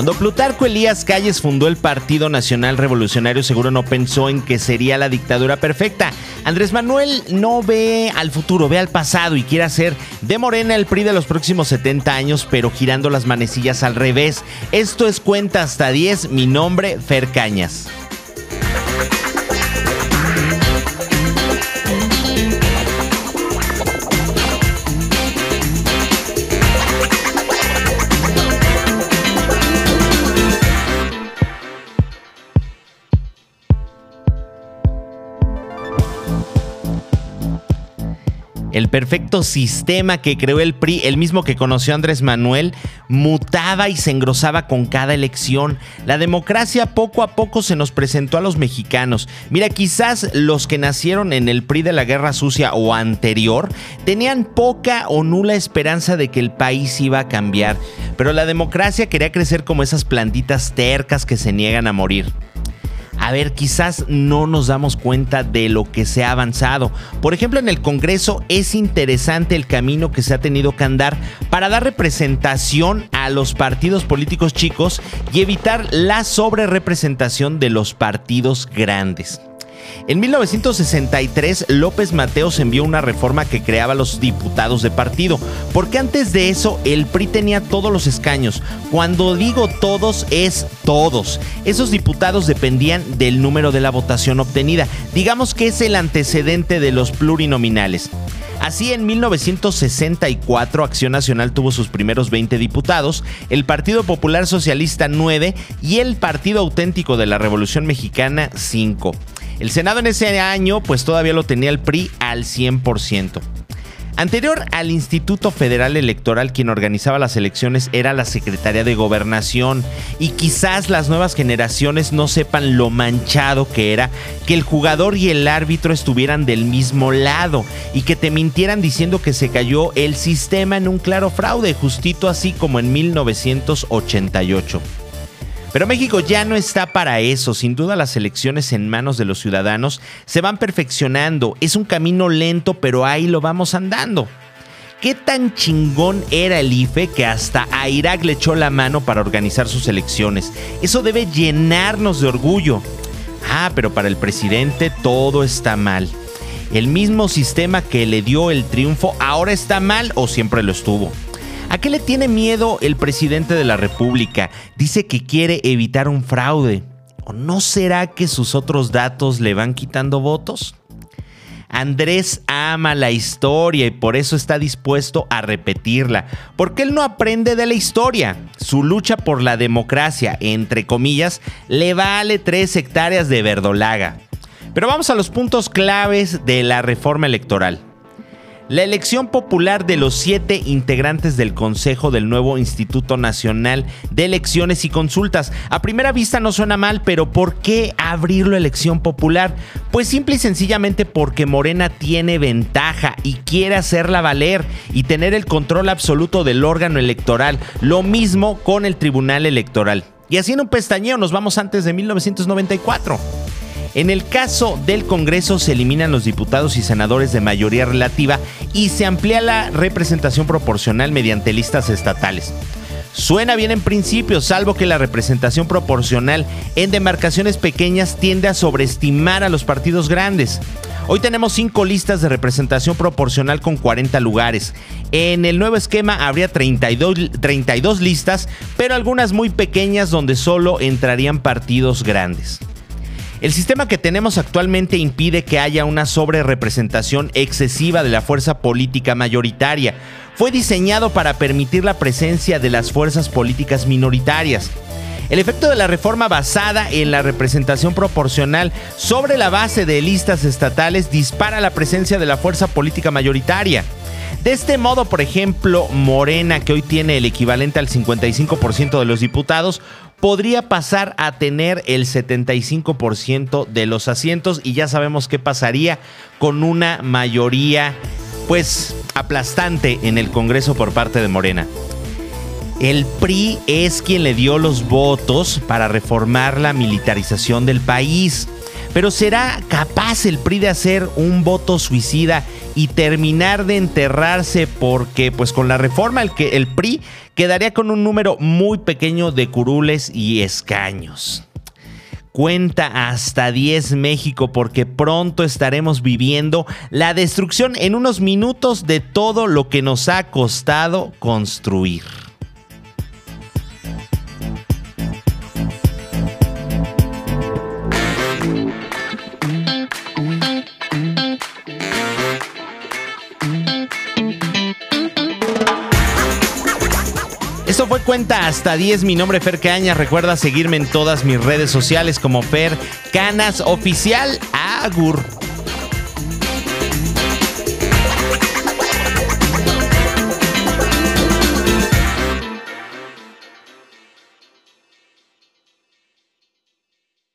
Cuando Plutarco Elías Calles fundó el Partido Nacional Revolucionario, seguro no pensó en que sería la dictadura perfecta. Andrés Manuel no ve al futuro, ve al pasado y quiere hacer de Morena el PRI de los próximos 70 años, pero girando las manecillas al revés. Esto es cuenta hasta 10, mi nombre, Fer Cañas. El perfecto sistema que creó el PRI, el mismo que conoció Andrés Manuel, mutaba y se engrosaba con cada elección. La democracia poco a poco se nos presentó a los mexicanos. Mira, quizás los que nacieron en el PRI de la Guerra Sucia o anterior tenían poca o nula esperanza de que el país iba a cambiar, pero la democracia quería crecer como esas plantitas tercas que se niegan a morir a ver, quizás no nos damos cuenta de lo que se ha avanzado. Por ejemplo, en el Congreso es interesante el camino que se ha tenido que andar para dar representación a los partidos políticos chicos y evitar la sobrerepresentación de los partidos grandes. En 1963, López Mateos envió una reforma que creaba los diputados de partido, porque antes de eso el PRI tenía todos los escaños. Cuando digo todos, es todos. Esos diputados dependían del número de la votación obtenida. Digamos que es el antecedente de los plurinominales. Así, en 1964, Acción Nacional tuvo sus primeros 20 diputados, el Partido Popular Socialista 9 y el Partido Auténtico de la Revolución Mexicana 5. El Senado en ese año pues todavía lo tenía el PRI al 100%. Anterior al Instituto Federal Electoral, quien organizaba las elecciones era la Secretaría de Gobernación y quizás las nuevas generaciones no sepan lo manchado que era que el jugador y el árbitro estuvieran del mismo lado y que te mintieran diciendo que se cayó el sistema en un claro fraude, justito así como en 1988. Pero México ya no está para eso. Sin duda las elecciones en manos de los ciudadanos se van perfeccionando. Es un camino lento, pero ahí lo vamos andando. ¿Qué tan chingón era el IFE que hasta a Irak le echó la mano para organizar sus elecciones? Eso debe llenarnos de orgullo. Ah, pero para el presidente todo está mal. ¿El mismo sistema que le dio el triunfo ahora está mal o siempre lo estuvo? ¿A qué le tiene miedo el presidente de la República? Dice que quiere evitar un fraude. ¿O no será que sus otros datos le van quitando votos? Andrés ama la historia y por eso está dispuesto a repetirla, porque él no aprende de la historia. Su lucha por la democracia, entre comillas, le vale tres hectáreas de verdolaga. Pero vamos a los puntos claves de la reforma electoral. La elección popular de los siete integrantes del Consejo del nuevo Instituto Nacional de Elecciones y Consultas. A primera vista no suena mal, pero ¿por qué abrirlo a elección popular? Pues simple y sencillamente porque Morena tiene ventaja y quiere hacerla valer y tener el control absoluto del órgano electoral. Lo mismo con el Tribunal Electoral. Y así en un pestañeo nos vamos antes de 1994. En el caso del Congreso se eliminan los diputados y senadores de mayoría relativa y se amplía la representación proporcional mediante listas estatales. Suena bien en principio, salvo que la representación proporcional en demarcaciones pequeñas tiende a sobreestimar a los partidos grandes. Hoy tenemos cinco listas de representación proporcional con 40 lugares. En el nuevo esquema habría 32, 32 listas, pero algunas muy pequeñas donde solo entrarían partidos grandes. El sistema que tenemos actualmente impide que haya una sobrerepresentación excesiva de la fuerza política mayoritaria. Fue diseñado para permitir la presencia de las fuerzas políticas minoritarias. El efecto de la reforma basada en la representación proporcional sobre la base de listas estatales dispara la presencia de la fuerza política mayoritaria. De este modo, por ejemplo, Morena, que hoy tiene el equivalente al 55% de los diputados, podría pasar a tener el 75% de los asientos y ya sabemos qué pasaría con una mayoría pues aplastante en el Congreso por parte de Morena. El PRI es quien le dio los votos para reformar la militarización del país. Pero ¿será capaz el PRI de hacer un voto suicida y terminar de enterrarse porque pues con la reforma el, que, el PRI quedaría con un número muy pequeño de curules y escaños? Cuenta hasta 10 México porque pronto estaremos viviendo la destrucción en unos minutos de todo lo que nos ha costado construir. Esto fue Cuenta hasta 10. Mi nombre es Fer Cañas. Recuerda seguirme en todas mis redes sociales como Fer Canas Oficial. Agur.